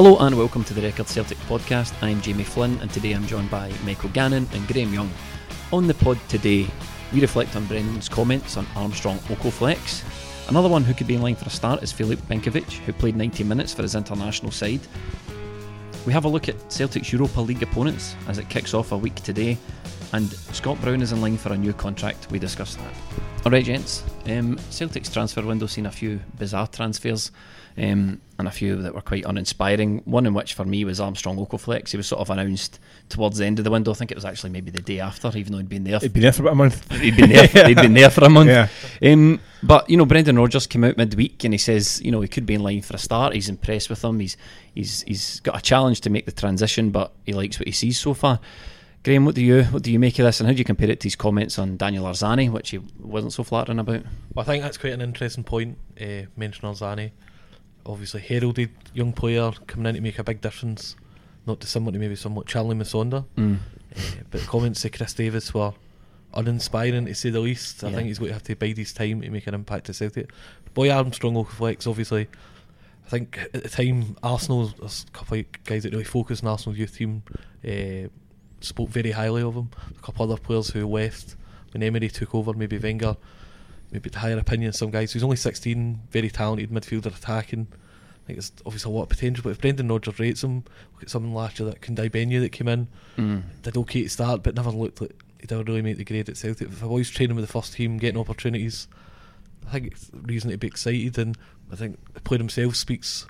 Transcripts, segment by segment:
Hello and welcome to the Record Celtic podcast. I'm Jamie Flynn and today I'm joined by Michael Gannon and Graeme Young. On the pod today, we reflect on Brendan's comments on Armstrong Oko-Flex. Another one who could be in line for a start is Filip Benkovic, who played 90 minutes for his international side. We have a look at Celtic's Europa League opponents as it kicks off a week today, and Scott Brown is in line for a new contract. We discuss that. Alright, gents. Um, Celtic's transfer window seen a few bizarre transfers um, and a few that were quite uninspiring. One in which, for me, was Armstrong Oko-Flex. He was sort of announced towards the end of the window. I think it was actually maybe the day after, even though he'd been there. He'd been there for about a month. He'd been there. he'd been there for a month. Yeah. Um, but you know, Brendan Rodgers came out midweek and he says, you know, he could be in line for a start. He's impressed with him. He's he's he's got a challenge to make the transition, but he likes what he sees so far. Graeme, what do you what do you make of this, and how do you compare it to his comments on Daniel Arzani, which he wasn't so flattering about? Well, I think that's quite an interesting point. Uh, mention Arzani, obviously heralded young player coming in to make a big difference, not dissimilar to maybe somewhat Charly Musonda. Mm. Uh, but comments to Chris Davis were uninspiring to say the least. I Yeah. think he's going to have to bide his time to make an impact to Celtic. Boy Armstrong Oko-Flex, obviously. I think at the time Arsenal, there's a couple of guys that really focus on Arsenal's youth team, uh, spoke very highly of him. A couple other players who left when Emery took over, maybe Wenger, maybe the higher opinion of some guys. He's only 16, very talented midfielder attacking. I think it's obviously a lot of potential, but if Brendan Rodgers rates him, look at someone last year that Kundai Benyu that came in, Mm. did okay to start, but never looked like he'd ever really make the grade at Celtic. If I was training with the first team, getting opportunities, I think it's reason to be excited. And I think the player himself speaks.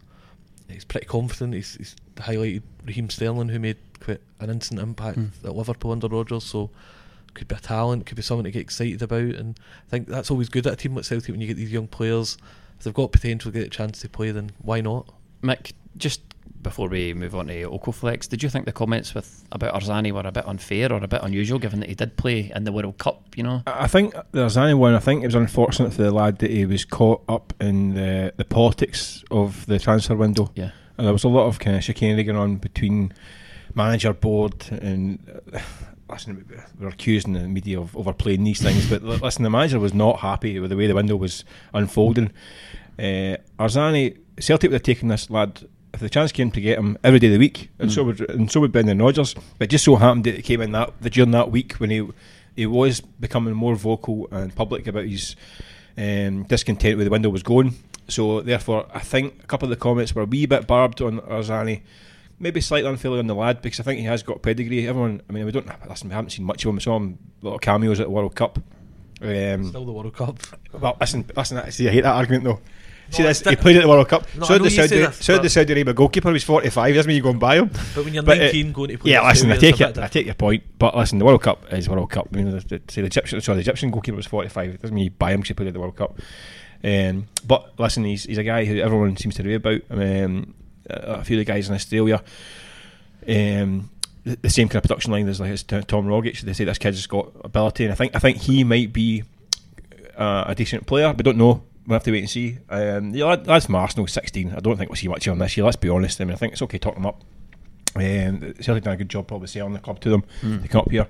He's pretty confident. He's, he's highlighted Raheem Sterling, who made quite an instant impact Mm. at Liverpool under Rodgers. So could be a talent, could be something to get excited about. And I think that's always good at a team like Celtic when you get these young players. If they've got potential to get a chance to play, then why not? Mick, just before we move on to Oko-Flex, did you think the comments with about Arzani were a bit unfair or a bit unusual, given that he did play in the World Cup? You know, I I think there's only one. I think it was unfortunate for the lad that he was caught up in the, the politics of the transfer window. yeah. And there was a lot of kind of chicanery going on between manager, board, and uh, listen, we we're accusing the media of overplaying these things. but listen, the manager was not happy with the way the window was unfolding. Uh, Arzani, Celtic would have taken this lad if the chance came to get him every day of the week, and Mm. so would and so would Brendan Rodgers. But it just so happened that it came in that the during that week when he he was becoming more vocal and public about his um, discontent with the window was going. So therefore, I think a couple of the comments were a wee bit barbed on Arzani. Maybe slightly unfairly on the lad because I think he has got pedigree. Everyone, I mean, we don't listen. We haven't seen much of him. We saw him little cameos at the World Cup. Um, Still the World Cup. well, listen, listen. See, I hate that argument though. See No, this, he played at the World Cup. No, so did the Saudi, this, so the Saudi Arabia goalkeeper. Was forty five. Doesn't mean you go and buy him. But when you're But, uh, 19 going to play Yeah, listen, I take it. I take your point, but listen, the World Cup is World Cup. I mean, the, the, say the Egyptian, sorry, the Egyptian goalkeeper was forty five. It doesn't mean you buy him because he played at the World Cup. Um, but listen, he's he's a guy who everyone seems to know about. Um, a few of the guys in Australia, um, the, same kind of production line as like as Tom Rogic. They say this kid's got ability, and I think I think he might be uh, a decent player. We don't know. We'll have to wait and see. Um, the lad, lad's from Arsenal, 16. I don't think we'll see much him this year. Let's be honest. I mean, I think it's okay talking him up. Um, Celtic done a good job probably selling the club to them Mm. to come up here.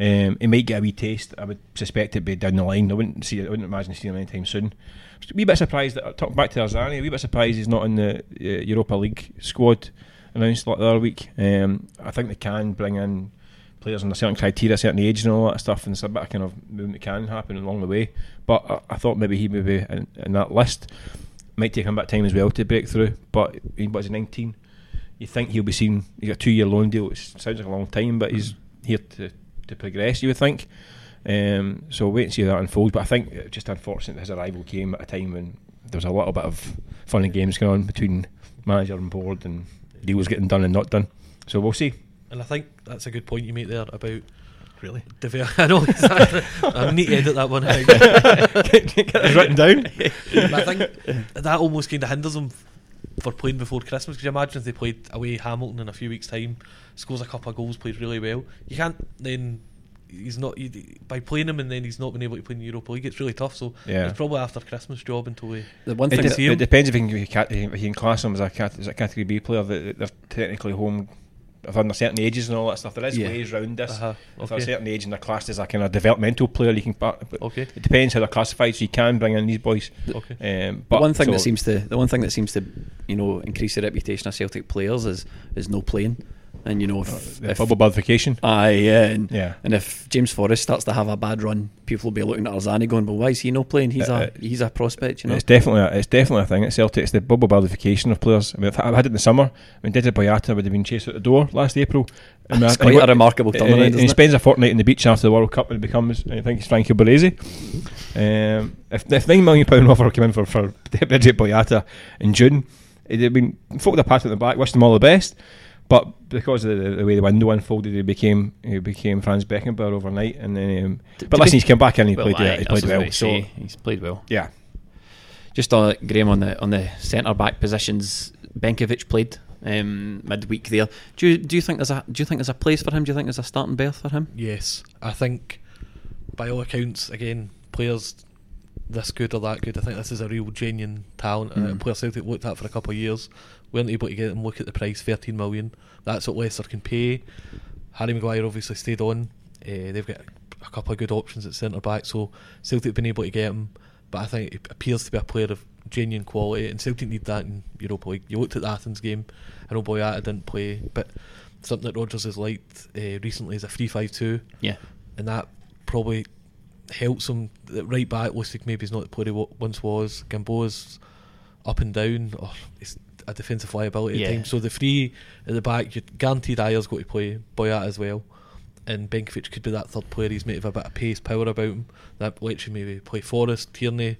Um, he might get a wee taste. I would suspect it'd be down the line. I wouldn't see. I wouldn't imagine seeing him anytime soon. Just a wee bit surprised that talking back to Arzani. A wee bit surprised he's not in the uh, Europa League squad announced like the other week. Um, I think they can bring in players on a certain criteria, certain age, and all that stuff, and it's a bit of kind of movement that can happen along the way. But I, I thought maybe he would be in, in that list. Might take him a bit of time as well to break through. But he was 19. You think he'll be seen? He got a two-year loan deal. It sounds like a long time, but he's here to, to progress. You would think. Um, so wait and see how that unfolds. But I think it's just unfortunate his arrival came at a time when there was a little bit of fun and games going on between manager and board, and deals getting done and not done. So we'll see. And I think that's a good point you make there about Really? develop. I know exactly. I need to edit that one. out. Get it written down. I think that almost kind of hinders them for playing before Christmas. Because you imagine if they played away Hamilton in a few weeks' time, scores a couple of goals, plays really well. You can't then. He's not he, by playing him, and then he's not been able to play in the Europa League. It's really tough. So Yeah. it's probably after Christmas job until we. The one It, thing de- that, see him. it depends if he can, if you can, if you can class them as a, cat, as a category B player that they're technically home if under certain ages and all that stuff. There is Yeah. ways round this. Uh-huh. If they're a certain age and they're classed as a kind of developmental player, you can. But Okay. It depends how they're classified. So you can bring in these boys. Okay. Um, the but one thing that seems to the one thing that seems to you know increase the reputation of Celtic players is is no playing, and you know if, the if bubble bifurcation. aye yeah, and, Yeah. and if James Forrest starts to have a bad run, people will be looking at Arzani going, "Well, why is he not playing? He's Uh, a he's a prospect, you know." It's definitely a, it's definitely a thing at Celtic. It's the bubble bifurcation of players. I mean, if I had it in the summer. I mean, Didi Boyata would have been chased out the door last April. I mean, It's quite a remarkable turnaround, and he it? spends a fortnight in the beach after the World Cup and becomes, I think, it's Frankie Baresi. Um, if, if nine million pound offer came in for for Didi Boyata in June, it'd have been folk would have patted on the back, wish them all the best. But because of the, the way the window unfolded, he became he became Franz Beckenbauer overnight. And then, um, To- but to listen, be- he's come back and he well, played, aye, he played well. So he's played well. yeah, Just uh, Graeme on the on the centre back positions, Benkovic played um, midweek there. Do you do you think there's a do you think there's a place for him? Do you think there's a starting berth for him? Yes, I think by all accounts, again, players this good or that good. I think this is a real genuine talent. and A Mm. player Celtic looked at for a couple of years, weren't able to get him. Look at the price, thirteen million. That's what Leicester can pay. Harry Maguire obviously stayed on. Uh, they've got a couple of good options at centre back, so Celtic have been able to get him. But I think it appears to be a player of genuine quality, and Celtic need that in Europa League. You looked at the Athens game. I know Boyata didn't play, but something that Rodgers has liked uh, recently is a three-five-two Yeah, and that probably helps him. The right back looks like maybe he's not the player he once was. Gamboa's up and down, or he's a defensive liability Yeah. at times. So the three at the back, you're guaranteed Ajer's got to play, Boyat as well. And Benkovic could be that third player. He's made of a bit of pace, power about him. That lets you maybe play Forrest, Tierney,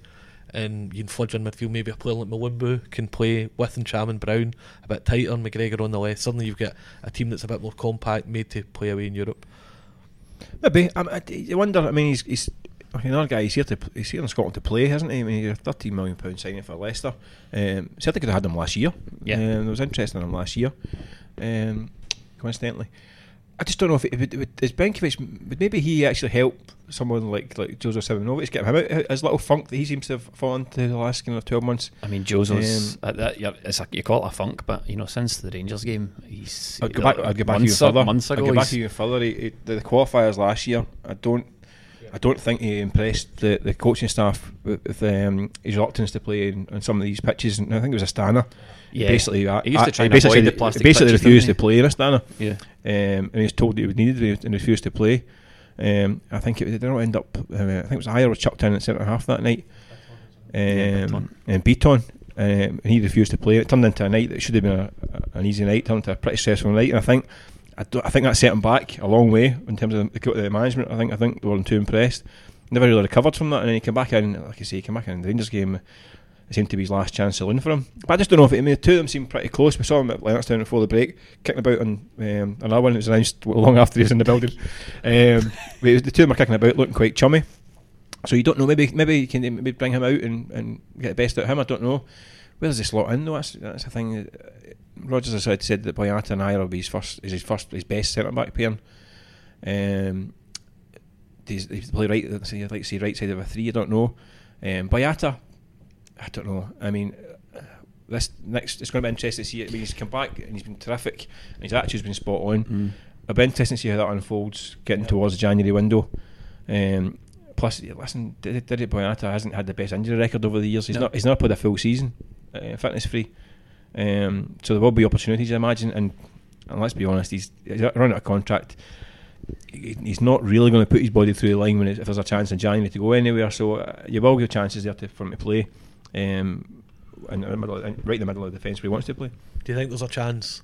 and you can fudge in midfield. Maybe a player like Mulumbu can play with and Ntcham and Brown a bit tighter, and McGregor on the left. Suddenly you've got a team that's a bit more compact, made to play away in Europe. maybe. I, I, I wonder. I mean, he's he's another guy. He's here to he's here in Scotland to play, hasn't he? I mean, he's a thirteen million pound signing for Leicester. Um, Celtic could have had him last year. Yeah. um, there was interest in him last year. Um, coincidentally, I just don't know if it, would, would, is Benkovic would maybe he actually help someone like like Jozo Simunovic get him out his little funk that he seems to have fallen into the last kind of twelve months. I mean Jozo's Um, uh, that, yeah, it's a, you call it a funk, but you know since the Rangers game, he's I'd go back. I'd go back months, even further. months I'd ago. go back he's- even further. He, he, the, the qualifiers last year, I don't. I don't think he impressed the, the coaching staff with, with um, his reluctance to play in, on some of these pitches. And I think it was Astana. Yeah. basically, He used to I- try and basically, avoid the plastic basically pitches, refused to play in Astana. yeah. Um, and he was told that he was needed and refused to play. Um, I think it did not end up. Uh, I think it was Ajer was chucked in at centre half that night. Yeah, Um, and Bitton, um, and he refused to play. It turned into a night that should have been a, a- an easy night, turned into a pretty stressful night. And I think, I, I think that set him back a long way in terms of the, management. I think, I think they weren't too impressed. Never really recovered from that, and then he came back in. Like I say, he came back in the Rangers game. It seemed to be his last chance to win for him. But I just don't know if it, I mean, the two of them seemed pretty close. We saw him at Lennoxtown before the break, kicking about on um, another one that was announced long after he was in the building. Um, was- the two of them are kicking about, looking quite chummy. So you don't know. Maybe maybe you can maybe bring him out and, and get the best out of him. I don't know. Where does he slot in though? That's that's the thing. Rodgers has said, said that Boyata and Ajer will be his first, is his first, his best centre back pairing. Um, does he play right? I'd say- like to see right side of a three. I don't know. Um, Boyata, I don't know. I mean, this next it's going to be interesting to see. I mean, he's come back and he's been terrific. And his attitude's been spot on. Mm. It'll be interesting to see how that unfolds, getting towards the January window. Um, plus, listen, Didi Boyata hasn't had the best injury record over the years. He's No. not. He's not played a full season, uh, fitness free. Um, so there will be opportunities, I imagine. And, and let's be honest, he's, he's run out of contract. He- He's not really going to put his body through the line when if there's a chance in January to go anywhere. So uh, you will give chances there to, for him to play. Um, in the middle, in- right in the middle of the defence where he wants to play. Do you think there's a chance?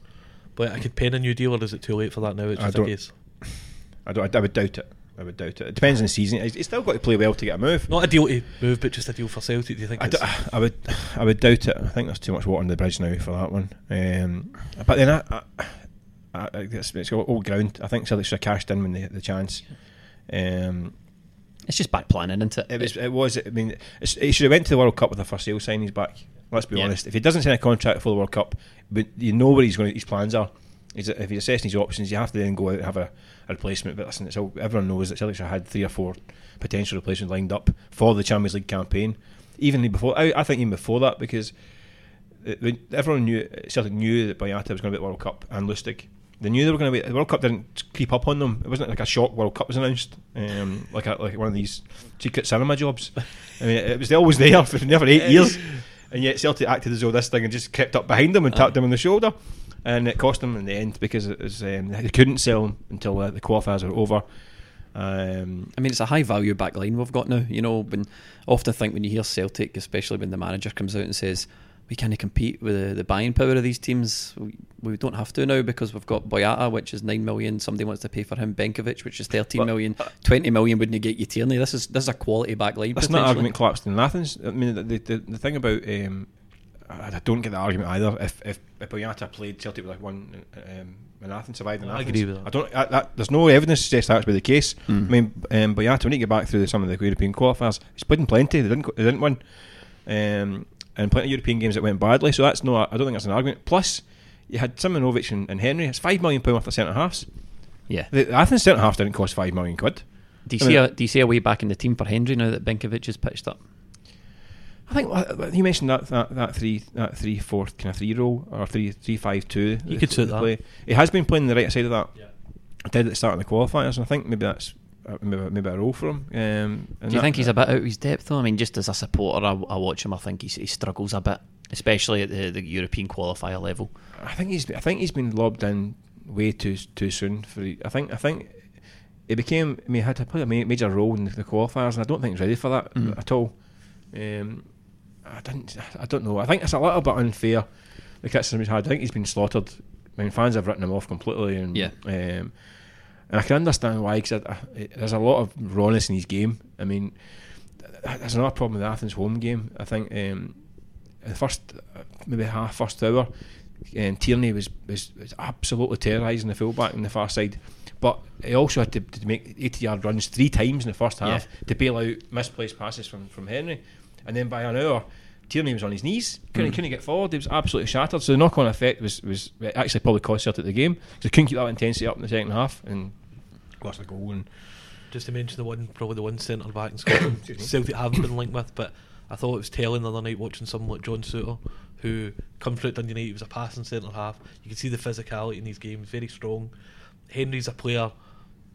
But I could pen a new deal, or is it too late for that now? It's I just a don't- case. I don't. I would doubt it. I would doubt it. It depends on the season. He's, he's still got to play well to get a move. Not a deal to move, but just a deal for Celtic. Do you think? I, it's, d- I would I would doubt it. I think there's too much water on the bridge now for that one. Um, but then I, I, uh, it's, it's all ground. I think Celtic should have cashed in when they had the chance. Um, It's just bad planning, isn't it? it was. It was. I mean, he should have went to the World Cup with a for sale signings back. Let's be Yeah. honest. If he doesn't sign a contract for the World Cup, but you know where he's going. His plans are. If he's assessing his options, you have to then go out and have a, a replacement. But listen, it's all, everyone knows that Celtic had three or four potential replacements lined up for the Champions League campaign. Even before, I, I think even before that, because it- everyone knew Celtic knew that Boyata was going to be at the World Cup and Lustig. They knew they were going to be. The World Cup didn't creep up on them. It wasn't like a shock. World Cup was announced, um, like a, like one of these secret cinema jobs. I mean, it was always there for never eight years, and yet Celtic acted as though this thing had just kept up behind them and tapped them on the shoulder, and it cost them in the end because it was um, they couldn't sell them until uh, the qualifiers were over. Um, I mean, it's a high value back line we've got now. You know, when I often think when you hear Celtic, especially when the manager comes out and says we can't compete with the, the buying power of these teams, we, we don't have to now because we've got Boyata, which is nine million. Somebody wants to pay for him. Benkovic, which is thirteen But- million. Twenty million wouldn't get you Tierney. This is this is a quality back line. That's not potentially. argument collapsed in Athens. I mean, the, the, the thing about um, I I don't get the argument either. If if, if Boyata played Celtic with like one um, in Athens, survived in I Athens, agree with that. I don't. I, that, there's no evidence to suggest that's be the case. Mm. I mean, um, Boyata. When you get back through some of the European qualifiers, he's played in plenty. They didn't. They didn't win. Um, and plenty of European games that went badly. So that's no. I don't think that's an argument. Plus, you had Simunovic and, and Hendry. It's five million pound worth of centre halves. Yeah. The, the Athens centre half didn't cost five million quid. Do you I see mean- a do you see a way back in the team for Hendry now that Benkovic is pitched up? I think uh, you mentioned that that, that three that three four kind of three role or three three five two. He could suit that. play. He has been playing the right side of that. I did at the start of the qualifiers, and I think maybe that's uh, maybe, maybe a role for him. Um, Do you that- think he's a bit out of his depth though? I mean, just as a supporter, I, I watch him. I think he struggles a bit, especially at the, the European qualifier level. I think he's I think he's been lobbed in way too too soon for. I think I think it became. I mean, he had to play a major role in the qualifiers, and I don't think he's ready for that Mm. at all. Um, I didn't. I don't know. I think it's a little bit unfair. The criticism he's had. I think he's been slaughtered. I mean, fans have written him off completely, and Yeah. Um, and I can understand why. Because there's a lot of rawness in his game. I mean, th- there's another problem with the Athens home game. I think um, the first maybe half first hour, um, Tierney was, was was absolutely terrorising the fullback on the far side. But he also had to, to make 80 yard runs three times in the first half to bail out misplaced passes from, from Hendry. And then by an hour, Tierney was on his knees, couldn't, couldn't get forward, he was absolutely shattered. So the knock on effect was, was actually probably cost Celtic the game because they couldn't keep that intensity up in the second half and lost the goal. And Just to mention the one, probably the one centre back in Scotland. Celtic haven't been linked with, but I thought it was telling the other night watching someone like John Souttar, who come through at Dundee United, he was a passing centre half. You can see the physicality in these games, very strong. Hendry's a player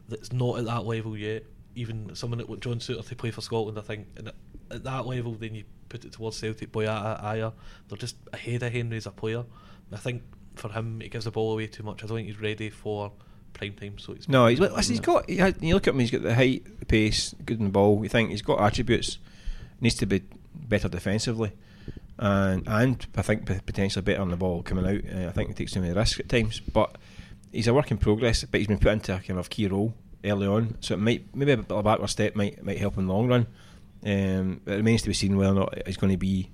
that's not at that level yet. Even someone like John Souttar to play for Scotland, I think, and at, at that level, then you put it towards Celtic, Boyata, Ajer, they're just ahead of Hendry as a player. And I think for him, he gives the ball away too much. I don't think he's ready for prime time. So it's No, he's listen, he's got. He had, you look at him; he's got the height, the pace, good in the ball. You think he's got attributes. Needs to be better defensively, and and I think potentially better on the ball coming out. Uh, I think he takes too many risks at times, but he's a work in progress. But he's been put into a kind of key role early on, so it might maybe a bit of a backward step might might help in the long run. Um, it remains to be seen whether or not he's going to be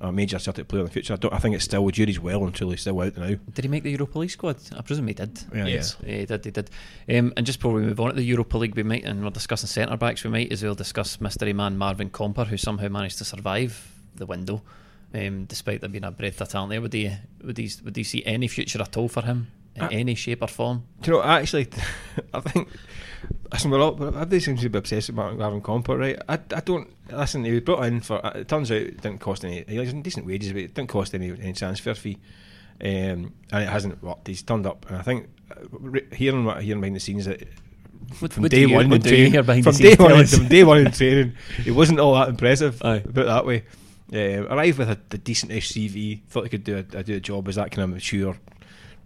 a major Celtic player in the future. I, don't, I think it's still jury's well until he's still out now. Did he make the Europa League squad? I presume he did. Yeah, Yes. Yeah, he did. He did. Um, and just before we move on to the Europa League, we might, and we're discussing centre backs. We might as well discuss mystery man Marvin Compper, who somehow managed to survive the window, um, despite there being a breadth of talent there. Would he, would he, would he see any future at all for him in Uh, any shape or form? Do you know, actually, I think we're all, everybody seems to be obsessed with Gavin Compper, right? I, I don't listen. He was brought in for. It turns out it didn't cost any. He has decent wages, but it didn't cost any any transfer fee, um, and it hasn't worked. He's turned up, and I think uh, re- hearing what I hear behind the scenes that. What- from what day you- one, in training- from day one, in- from day one in training, it wasn't all that impressive. Aye. Put that way. Um, arrived with a, a decent CV. Thought he could do a, do a job as that kind of mature,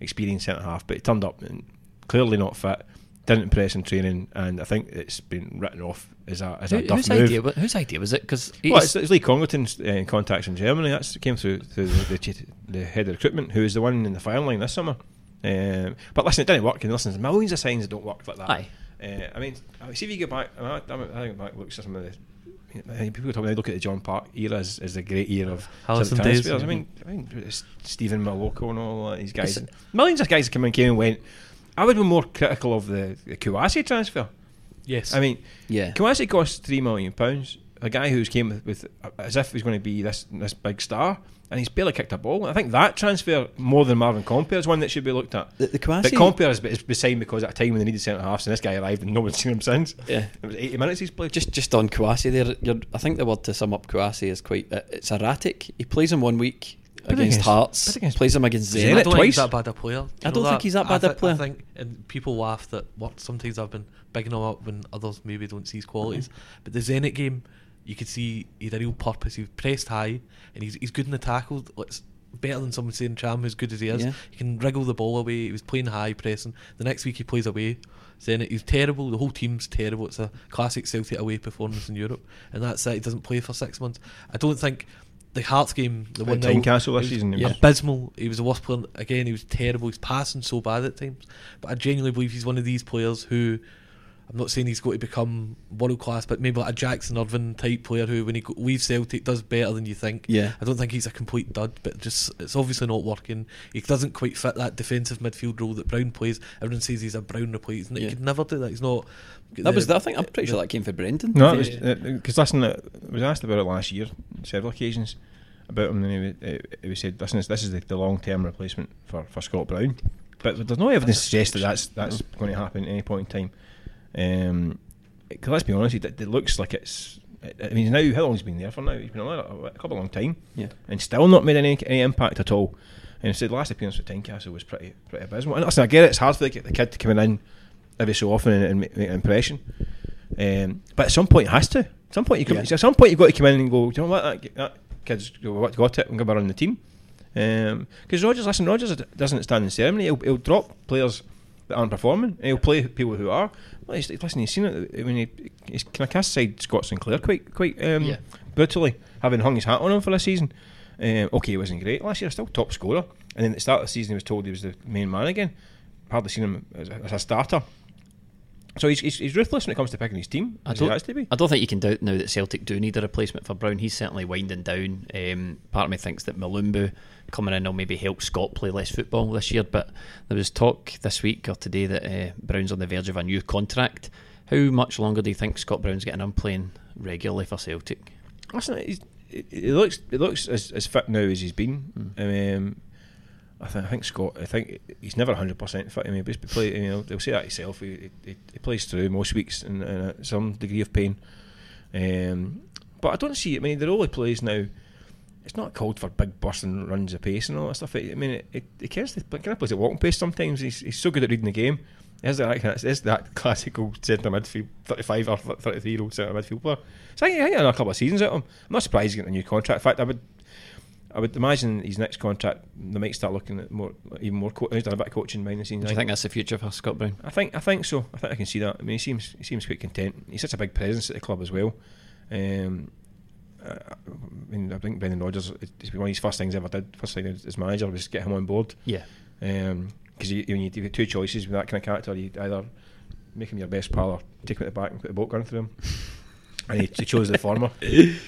experienced centre half, but he turned up and clearly not fit. Didn't impress in training, and I think it's been written off as a as a Who- duff whose move. idea? Whose idea was it? Because Well, it's, it's Lee Congerton's uh, contacts in Germany. That's came through, through the, the, the head of recruitment, who is the one in the firing line this summer. Um, but listen, it didn't work. And listen, there's millions of signs that don't work like that. Aye. Uh, I mean, see if you go back. I, I, think back looks at some of the people talk, when they look at the John Park era as, as a great era of Allison sort of days. transfers. I mean, I mean Stephen Maloko and all these guys. Listen. Millions of guys that came in, came and went. I would be more critical of the, the Kouassi transfer. Yes. I mean, Yeah. Kouassi cost three million pounds. A guy who's came with, with as if he's going to be this this big star, and he's barely kicked a ball. I think that transfer more than Marvin Compper is one that should be looked at. The, the But Kouassi- Compper is, is beside because at a time when they needed centre halves, and this guy arrived and no one's seen him since. Yeah. It was 80 minutes he's played. Just just on Kouassi there, you're, I think the word to sum up Kouassi is quite uh, it's erratic. He plays him one week against, against- Hearts, but against plays him against Zenit Zenit. I don't think he's that bad a player. Do I don't know think he's that bad I a player. I think, and people laugh that what sometimes I've been bigging him up when others maybe don't see his qualities. Mm-hmm. But the Zenit game, you could see he had a real purpose. He was pressed high, and he's he's good in the tackle. It's better than someone saying Ntcham, as good as he is. Yeah. He can wriggle the ball away. He was playing high pressing. The next week he plays away. Zenit, he's terrible. The whole team's terrible. It's a classic Celtic away performance in Europe, and that's it. He doesn't play for six months. I don't think the Hearts game, the At one Tynecastle this he was season, he was- abysmal. He was the worst player. Again, he was terrible. He's passing so bad at times. But I genuinely believe he's one of these players who. I'm not saying he's going to become world class, but maybe like a Jackson Irvine type player who, when he go- leaves Celtic, does better than you think. Yeah. I don't think he's a complete dud, but just it's obviously not working. He doesn't quite fit that defensive midfield role that Brown plays. Everyone says he's a Brown replacement. Yeah. He could never do that. He's not. That was the, I think I'm pretty sure that came for Brendan. No, it was because listen, I was asked about it last year on several occasions about him, and he, wa- uh, he was said, "Listen, this is the, the long term replacement for, for Scott Brown." But there's no evidence to suggest that that's that's going to happen at any point in time. Um, 'cause let's be honest, it, it looks like it's. I mean, now how long has he been there for? Now he's been a, a couple of long time, Yeah. and still not made any any impact at all. And said last appearance for Tynecastle was pretty pretty abysmal. And listen, I get it; it's hard for the, the kid to come in every so often and, and make, make an impression. Um, but at some point, it has to. At some point, you come, Yeah. at some point you've got to come in and go. Do you know what? That, that kid's got, got it and go run the team. Because Rodgers, listen, Rodgers doesn't stand in ceremony. He'll, he'll drop players that aren't performing. And he'll play people who are. Well, he's, listen, he's seen it when he he's kind of cast aside Scott Sinclair quite quite um, Yeah. brutally, having hung his hat on him for a season. Um, okay, he wasn't great last year, still top scorer. And then at the start of the season, he was told he was the main man again. Hardly seen him as a, as a starter. So he's, he's, he's ruthless when it comes to picking his team. I don't, has to be. I don't think you can doubt now that Celtic do need a replacement for Brown. He's certainly winding down. Um, part of me thinks that Mulumbu coming in will maybe help Scott play less football this year. But there was talk this week or today that uh, Brown's on the verge of a new contract. How much longer do you think Scott Brown's getting on playing regularly for Celtic? Listen, he's, he looks he looks as, as fit now as he's been. Um, I I think Scott. I think he's never hundred percent fit. I mean, but play. You know, they'll say that himself. He, he, he plays through most weeks in, in some degree of pain. Um, but I don't see. I mean, the role he plays now. It's not called for big bursts and runs of pace and all that stuff. I mean, it, to kind of plays at walking pace sometimes. He's, he's so good at reading the game. Is that is that classical centre midfield, thirty-five or thirty-three year old centre midfield player? So I think, I think couple of seasons at him. I'm not surprised he's getting a new contract. In fact, I would, I would imagine his next contract they might start looking at more, even more. Co- he's done a bit of coaching behind the scenes. Do you think that's the future for Scott Brown? I think I think so. I think I can see that. I mean, he seems he seems quite content. He's such a big presence at the club as well. Um, I mean, I think Brendan Rodgers. It's one of his first things he ever did. First thing as manager was get him on board. Yeah. Because you, you, you have two choices with that kind of character. You either make him your best pal or take him at the back and put a boat gun through him. And he, he chose the former.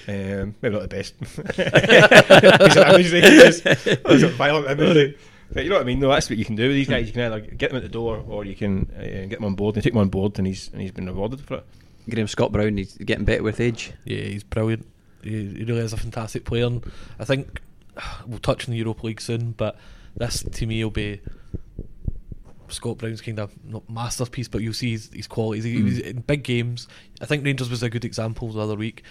Um, maybe not the best. Because that imagery is that's a violent imagery. But you know what I mean? No, that's what you can do with these guys. You can either get them at the door, or you can uh, get them on board and take them on board, and he's and he's been rewarded for it. Graeme Scott Brown, he's getting better with age. Yeah, he's brilliant. He, he really is a fantastic player. And I think we'll touch on the Europa League soon, but this to me will be Scott Brown's kind of not masterpiece, but you'll see his, his qualities. He, he was in big games. I think Rangers was a good example the other week.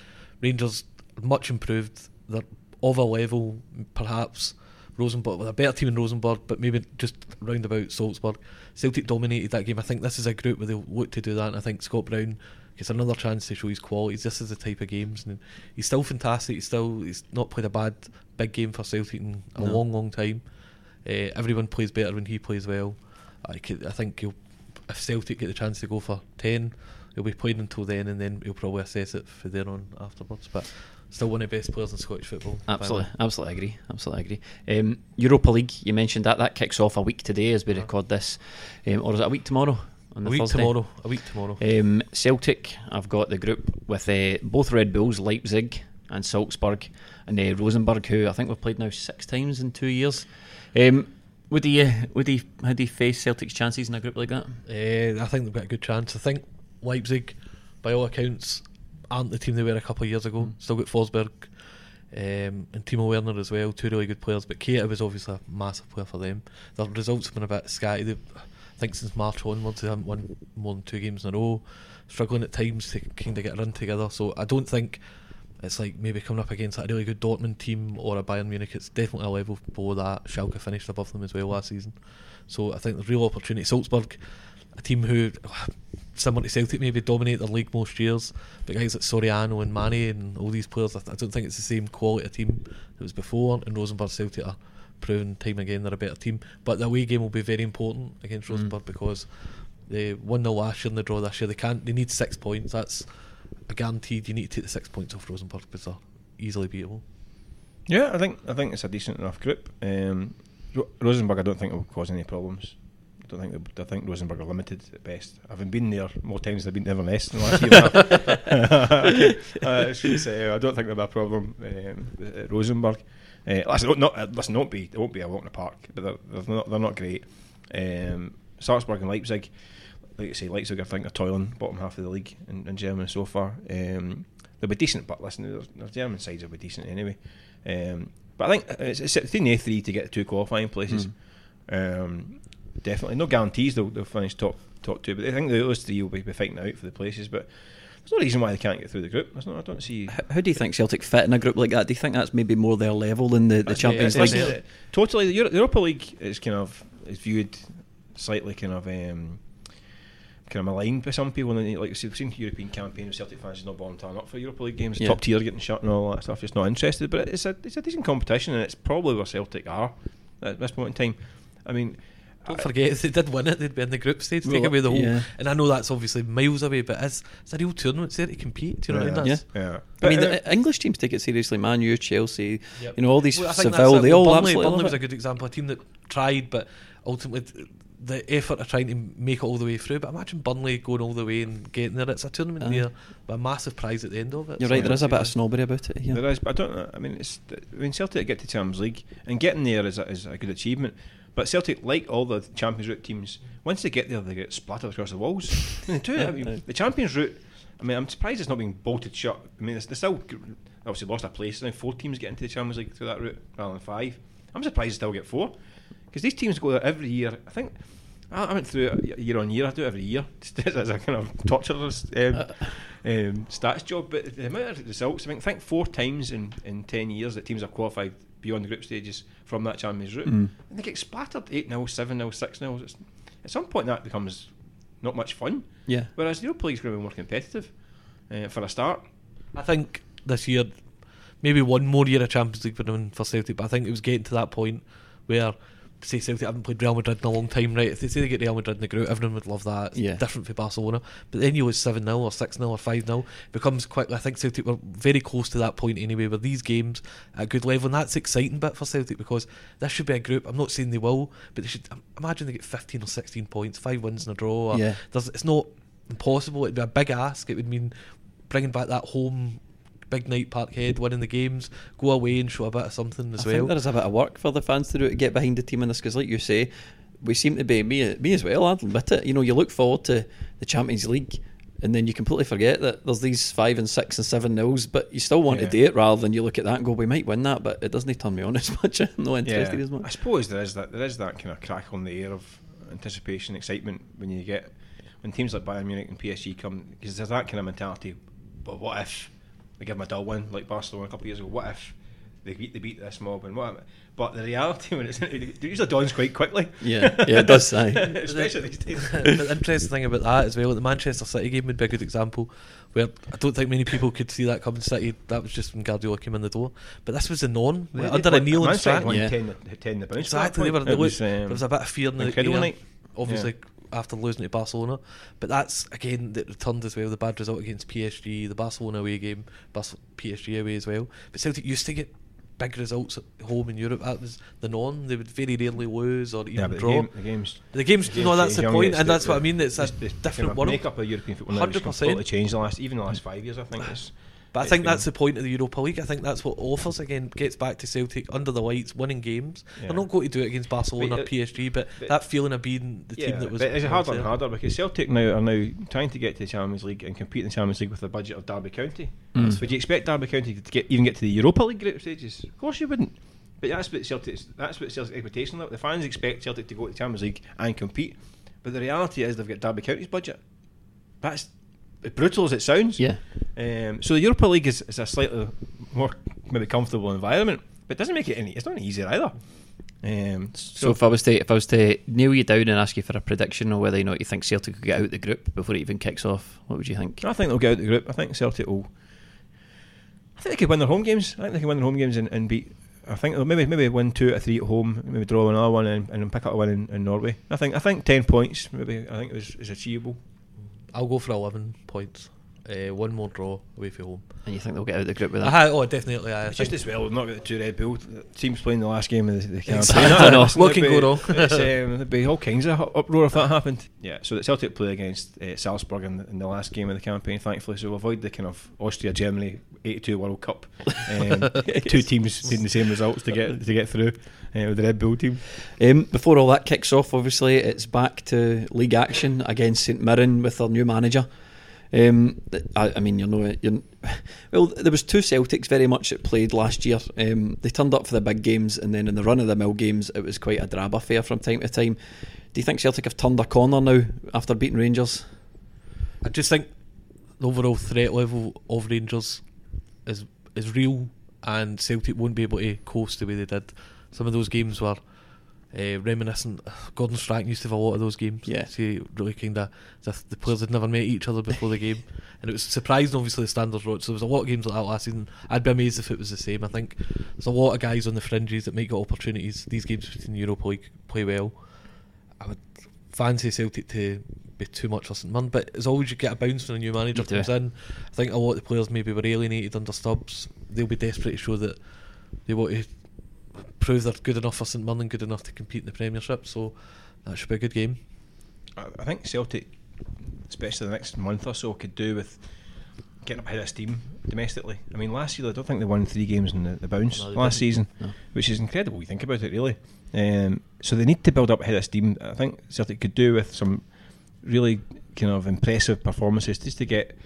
Rangers much improved. They're of a level, perhaps. Rosenborg with a better team in Rosenborg, but maybe just round about Salzburg. Celtic dominated that game. I think this is a group where they'll look to do that, and I think Scott Brown gets another chance to show his qualities. This is the type of games, and he's still fantastic. He's still he's not played a bad big game for Celtic in a No. long, long time. Uh, everyone plays better when he plays well. I could, I think he'll if Celtic get the chance to go for ten, he'll be playing until then, and then he'll probably assess it for there on afterwards. But still one of the best players in Scottish football. Absolutely, absolutely agree. Absolutely agree. Um, Europa League, you mentioned that that kicks off a week today as we record this, um, or is it a week tomorrow? on A week Thursday. tomorrow. A week tomorrow. Um, Celtic, I've got the group with uh, both Red Bulls, Leipzig and Salzburg, and uh, Rosenborg, who I think we've played now six times in two years. Um, would he, uh, would he, how do you face Celtic's chances in a group like that? Uh, I think they've got a good chance. I think Leipzig, by all accounts, aren't the team they were a couple of years ago. Still got Forsberg um, and Timo Werner as well, two really good players. But Keita was obviously a massive player for them. Their results have been a bit scatty. They've, I think since March onwards, they haven't won more than two games in a row. Struggling at times to kind of get a run together. So I don't think it's like maybe coming up against a really good Dortmund team or a Bayern Munich. It's definitely a level below that. Schalke finished above them as well last season. So I think there's real opportunity. Salzburg, a team who, similar to Celtic, maybe dominate the league most years, but guys like Soriano and Mane and all these players, I, I don't think it's the same quality of team that was before. And Rosenborg Celtic are proven time again they're a better team. But the away game will be very important against mm. Rosenborg because they won the last year and the draw this year. They can't. They need six points. That's guaranteed. You need to take the six points off Rosenborg because they're easily beatable. Yeah, I think I think it's a decent enough group. Um, Ro- Rosenborg, I don't think will cause any problems. I don't think I think Rosenborg are limited at best. Having been there more times than I've been to Inverness in the last year. uh, I say I don't think there'll be a problem um, at Rosenborg. Uh, listen, not uh, listen, won't be it won't be a walk in the park, but they're, they're not they're not great. Um, Salzburg and Leipzig, like I say, Leipzig I think are toiling bottom half of the league in, in Germany so far. Um, they'll be decent, but listen, their, their German sides will be decent anyway. Um, but I think it's, it's between the three to get the two qualifying places. Um, definitely, no guarantees they'll, they'll finish top top two, but I think those three will be, be fighting out for the places. But there's no reason why they can't get through the group. There's no, I don't see. H- How do you think Celtic fit in a group like that? Do you think that's maybe more their level than the, the Champions League? Totally, the the Europa League is kind of is viewed slightly kind of um, kind of maligned by some people. And like we've seen European campaign with Celtic fans is not bothering turning up for Europa League games. Yeah. Top tier getting shut and all that stuff. Just not interested. But it's a it's a decent competition, and it's probably where Celtic are at this point in time. I mean, Don't I- forget, if they did win it, they'd be in the group stage, take away the whole. yeah. And I know that's obviously miles away, but it's, it's a real tournament. It's there to compete. Do you know what I mean? Yeah. That's, yeah. I But, mean, uh, the English teams take it seriously. Man U, Chelsea, Yep. you know, all these Well, I think Seville, they all Burnley, absolutely Burnley was a good example. A team that tried, but ultimately the effort of trying to make it all the way through. But imagine Burnley going all the way and getting there. It's a tournament Aye. there, but a massive prize at the end of it. You're So right, there is a bit of snobbery about it. Yeah. There is, but I don't. know. I mean, it's. I mean, Celtic get to Champions League and getting there is a, is a good achievement. But Celtic, like all the Champions route teams, once they get there, they get splattered across the walls. I mean, they do. I mean, the Champions route. I mean, I'm surprised it's not being bolted shut. I mean, they still obviously lost a place. Now four teams get into the Champions League through that route rather than five. I'm surprised they still get four because these teams go there every year. I think. I I went through it year on year. I do it every year just as a kind of torturous um, um, stats job. But the amount of results, I mean, I think four times in, in 10 years that teams have qualified beyond the group stages from that Champions route. Mm. And they get splattered 8 0, 7 0, 6 0. At some point, that becomes not much fun. Yeah. Whereas the Europa League's going to be more competitive uh, for a start. I think this year, maybe one more year of Champions League would have been for Celtic, but I think it was getting to that point where, say, Celtic haven't played Real Madrid in a long time, right? If they say they get Real Madrid in the group, everyone would love that. It's Yeah. different for Barcelona. But then you lose 7 0 or 6 0 or 5 0. becomes quite, I think Celtic were very close to that point anyway, where these games at a good level, and that's exciting bit for Celtic because this should be a group. I'm not saying they will, but they should imagine they get 15 or 16 points, five wins in a draw. Yeah. it's not impossible. It'd be a big ask. It would mean bringing back that home big night Parkhead, winning the games, go away and show a bit of something as I well. think there is a bit of work for the fans to do to get behind the team in this because, like you say, we seem to be me, me as well. I'll admit it. You know, you look forward to the Champions League, and then you completely forget that there's these five and six and seven nils, but you still want Yeah. to do it rather than you look at that and go, we might win that, but it doesn't turn me on as much. I'm not interested as much. I suppose there is that there is that kind of crackle in the air of anticipation, excitement when you get when teams like Bayern Munich and PSG come because there's that kind of mentality. But what if they give them a dull win like Barcelona a couple of years ago? What if they beat they beat this mob and what? But the reality when it's it usually dawns quite quickly. Yeah, yeah, it does, aye. especially these days. the interesting thing about that as well, the Manchester City game would be a good example where I don't think many people could see that coming. City, that was just when Guardiola came in the door. But this was the norm. They- under they- a Neil Man and City Strat. Yeah. 10, 10 the bounce. Exactly, they were. They It looked, was, um, there was a bit of fear in the air, night. obviously Yeah. After losing to Barcelona. But that's again that returned as well. The bad result against PSG, the Barcelona away game, PSG away as well. But Celtic used to get big results at home in Europe. That was the norm. They would very rarely lose or even Yeah, but the, draw. game, the games. the games, you know, games that's the young, and the- that's what I mean. It's a the- the kind different of world. makeup of European football 100%. completely changed the last, even the last five years. I think it's. But I think been- that's the point of the Europa League. I think that's what offers again gets back to Celtic under the lights, winning games. Yeah. They're not going to do it against Barcelona But, or uh, PSG, but, but- that feeling of being the team that was. But it's harder and there. harder because Celtic now are now trying to get to the Champions League and compete in the Champions League with the budget of Derby County. Mm. Would you expect Derby County to get even get to the Europa League group stages? Of course you wouldn't. But that's what Celtic's that's what Celtic's expectation. Like. The fans expect Celtic to go to the Champions League and compete, but the reality is they've got Derby County's budget. That's as brutal as it sounds. Yeah. Um, so the Europa League is, is a slightly more maybe comfortable environment, but it doesn't make it any. It's not easier either. Um, So if I was to if I was to nail you down and ask you for a prediction on whether or not you think Celtic could get out the group before it even kicks off, what would you think? I think they'll get out the group. I think Celtic will. I think they could win their home games. I think they can win their home games and, and beat. I think maybe maybe win two or three at home, maybe draw another one and, and pick up a win in, in Norway. I think I think ten points maybe I think is, is achievable. I'll go for eleven points. Uh, one more draw away from home. And you think they'll get out of the group with that? Aye, oh, definitely. Aye, I just as well we've not got the two Red Bull teams playing the last game of the, the campaign. Exactly. I know. Listen, What can go wrong? it's, um, there'd be all kinds of uproar if that happened. Yeah, so the Celtic play against uh, Salzburg in the, in the last game of the campaign, thankfully, so we'll avoid the kind of Austria Germany '82 World Cup. Um, two teams needing the same results to get to get through uh, with the Red Bull team. Um, before all that kicks off, obviously it's back to league action against St Mirren with their new manager. Um, I, I mean, you know, you're, well, there was two Celtics very much that played last year. Um, they turned up for the big games, and then in the run of the mill games, it was quite a drab affair from time to time. Do you think Celtic have turned a corner now after beating Rangers? I just think the overall threat level of Rangers is is real, and Celtic won't be able to coast the way they did. Some of those games were uh, reminiscent. Gordon Strachan used to have a lot of those games. Yeah. See, really kind of the players had never met each other before the game, and it was surprising. Obviously, the standards were. So there was a lot of games like that last season. I'd be amazed if it was the same. I think there's a lot of guys on the fringes that might get opportunities. These games between Europa League play well. I would fancy Celtic to be too much for St Mirren, but as always, you get a bounce when a new manager You do. comes in. I think a lot of the players maybe were alienated under Stubbs. They'll be desperate to show that they want to prove they're good enough for St Mirren good enough to compete in the Premiership. So that should be a good game. I, think Celtic, especially the next month or so, could do with getting up ahead of steam domestically. I mean, last year I don't think they won three games in the, the bounce No, last didn't. season, No. which is incredible. You think about it, really. Um, so they need to build up ahead of steam. I think Celtic could do with some really kind of impressive performances just to get.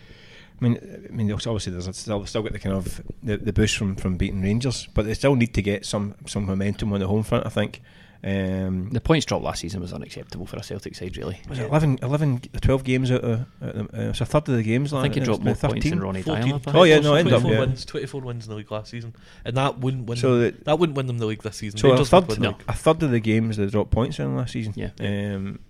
I mean, I mean, obviously there's still still got the kind of the, the boost from, from beating Rangers, but they still need to get some some momentum on the home front. I think. Um, The points drop last season was unacceptable for a Celtic side, really. was it 11, 11 12 games out of, out of uh, it's a third of the games. I think he like, dropped it's more about points than 13. Ronnie 14. Dyer. Oh, yeah, no, end up, 24 yeah. wins, 24 wins in the league last season, and that wouldn't win. So them, that- that wouldn't win them the league this season. So a third, No. a third of the games they dropped points in last season. Yeah. Um,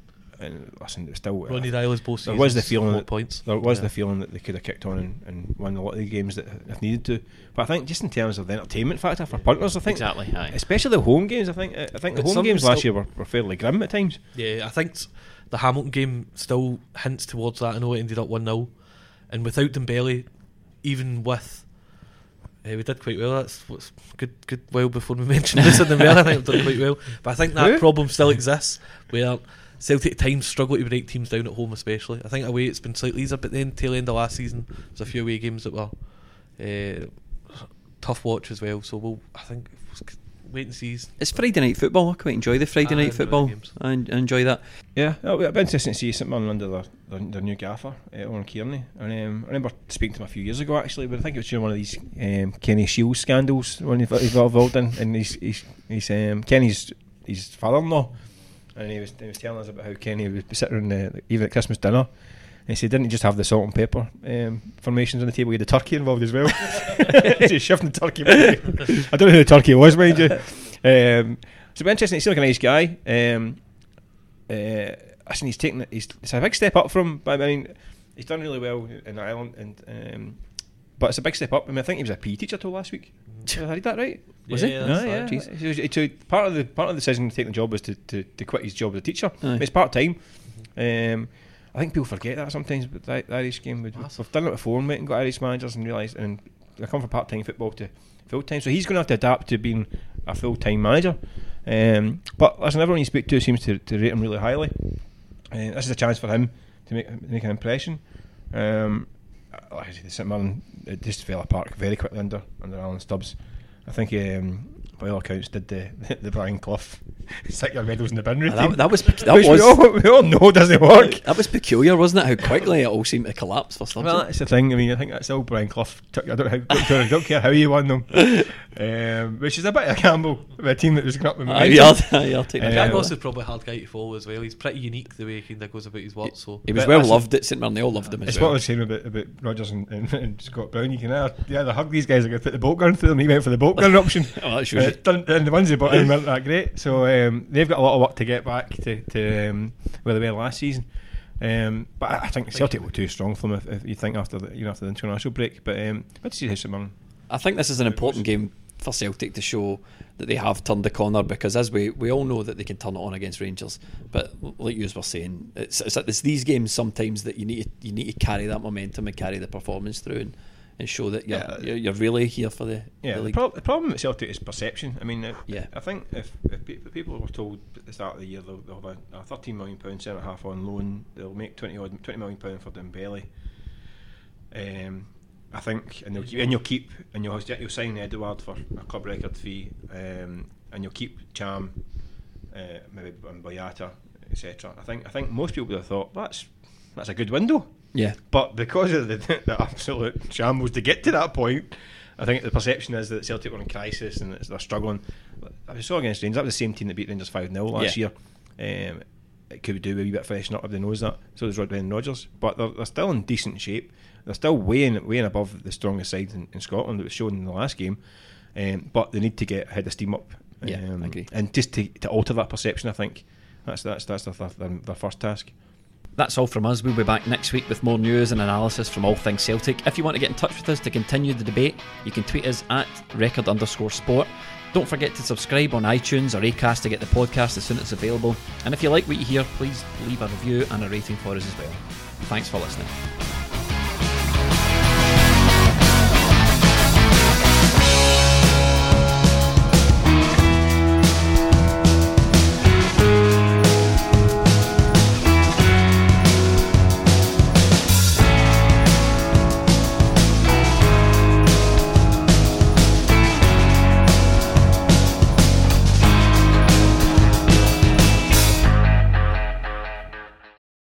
and listen, it's still Ronny Deila's both there seasons. was the feeling that points. there was Yeah. the feeling that they could have kicked on and, and won a lot of the games that if needed to. But I think just in terms of the entertainment factor for punters, I think Exactly, aye. especially the home games. I think I think the home games last year were, were fairly grim at times. Yeah, I think the Hamilton game still hints towards that. I know it ended up 1 0. And without Dembele, even with. Uh, we did quite well. That's what's good. Good. Well, before we mentioned this in the mail, I think we've done quite well. But I think that Who? problem still exists where Celtic at times struggle to break teams down at home, especially. I think away it's been slightly easier, but then tail end of last season, there's a few away games that were uh, tough watch as well. So we'll, I think, wait and see. It's Friday night football. I quite enjoy the Friday I night football. games. I, I enjoy that. Yeah, it'll be, it'll be interesting to see St Mirren under their, their, their new gaffer, uh, Oran Kearney. And um, I remember speaking to him a few years ago actually, but I think it was during one of these um, Kenny Shiels scandals when he got he got involved in, and he's, he's, he's um, Kenny's his father-in-law, and he was he was telling us about how Kenny would be sitting in the, even at Christmas dinner. And he said, didn't he just have the salt and pepper um, formations on the table? He had the turkey involved as well. Shifting the turkey. I don't know who the turkey was, mind you. Um, so be interesting. He seems like a nice guy. Um, uh, listen, he's taken he's it's a big step up from. But I mean, he's done really well in Ireland, and um, but it's a big step up. I mean, I think he was a PE teacher till last week. Did I read that right? Was Yeah, he? yeah, Ah, yeah. right. Jeez. He was- he part of the part of the decision to take the job was to, to, to quit his job as a teacher. Aye. It's part time. Um, I think people forget that sometimes. But the, the Irish game, we've, we've done it before, mate, and got Irish managers and realised and they come from part time football to full time. So he's going to have to adapt to being a full time manager. Um, but listen, everyone you speak to seems to, to rate him really highly. Uh, this is a chance for him to make make an impression. Um, like I said, the St Mirren it just fell apart very quickly under under Alan Stubbs. I think um, by all accounts, did the the Brian Clough stick your medals in the bin routine. That, that was that which was we all, we all know doesn't work. that was peculiar, wasn't it? How quickly it all seemed to collapse for Stubbs. Well, that's the thing. I mean, I think that's all Brian Clough. Took, I don't know how, I don't care how you won them, um, which is a bit of a gamble with a team that was going up with Aye, momentum. yeah, I'll, I'll take that. Uh, Jack is probably a hard guy to follow as well. He's pretty unique the way he kind of goes about his work. So He was But well loved at St Mirren. They all loved him as It's what I was saying about about Rodgers and, and, and Scott Brown. You can either, you either hug these guys or put the bolt gun through them. He went for the bolt gun option. Oh, that Uh, and the ones they bought in weren't that great. So um, they've got a lot of work to get back to, to um, where they were last season. Um, but I, I think Celtic were too strong for them. If, if you think after the you know after the international break, but um, let's see how St Mirren. I think this is an important game for Celtic to show that they have turned the corner because as we, we all know that they can turn it on against Rangers, but like you were saying, it's, it's, it's these games sometimes that you need to, you need to carry that momentum and carry the performance through and, and show that you're, Yeah. you're, you're really here for the, Yeah, the the, league. prob- the problem with Celtic is perception. I mean, uh, Yeah. I think if, if people were told at the start of the year they'll, they'll have a, a 13 million pound centre half on loan, they'll make 20 odd, 20 million pound for Dembele. Um, I think, and, they'll keep, and you'll keep, and you'll, you'll sign Edouard for a club record fee, um, and you'll keep Ntcham, uh, maybe Boyata, etc. I think, I think most people would have thought that's that's a good window. Yeah, But because of the, the absolute shambles to get to that point, I think the perception is that Celtic were in crisis and they're struggling. I saw against Rangers, that was the same team that beat Rangers 5 0 last Yeah. year. Um, it could do a wee bit of freshen up if they knows that. So does Rod Brendan Rodgers. But they're, they're still in decent shape. They're still way in, way in above the strongest side in, in Scotland that was shown in the last game. Um, but they need to get a head of steam up. Yeah, um, I agree. And just to, to alter that perception, I think that's that's that's their, their, their first task. That's all from us. We'll be back next week with more news and analysis from all things Celtic. If you want to get in touch with us to continue the debate, you can tweet us at record underscore sport. Don't forget to subscribe on iTunes or Acast to get the podcast as soon as it's available. And if you like what you hear, please leave a review and a rating for us as well. Thanks for listening.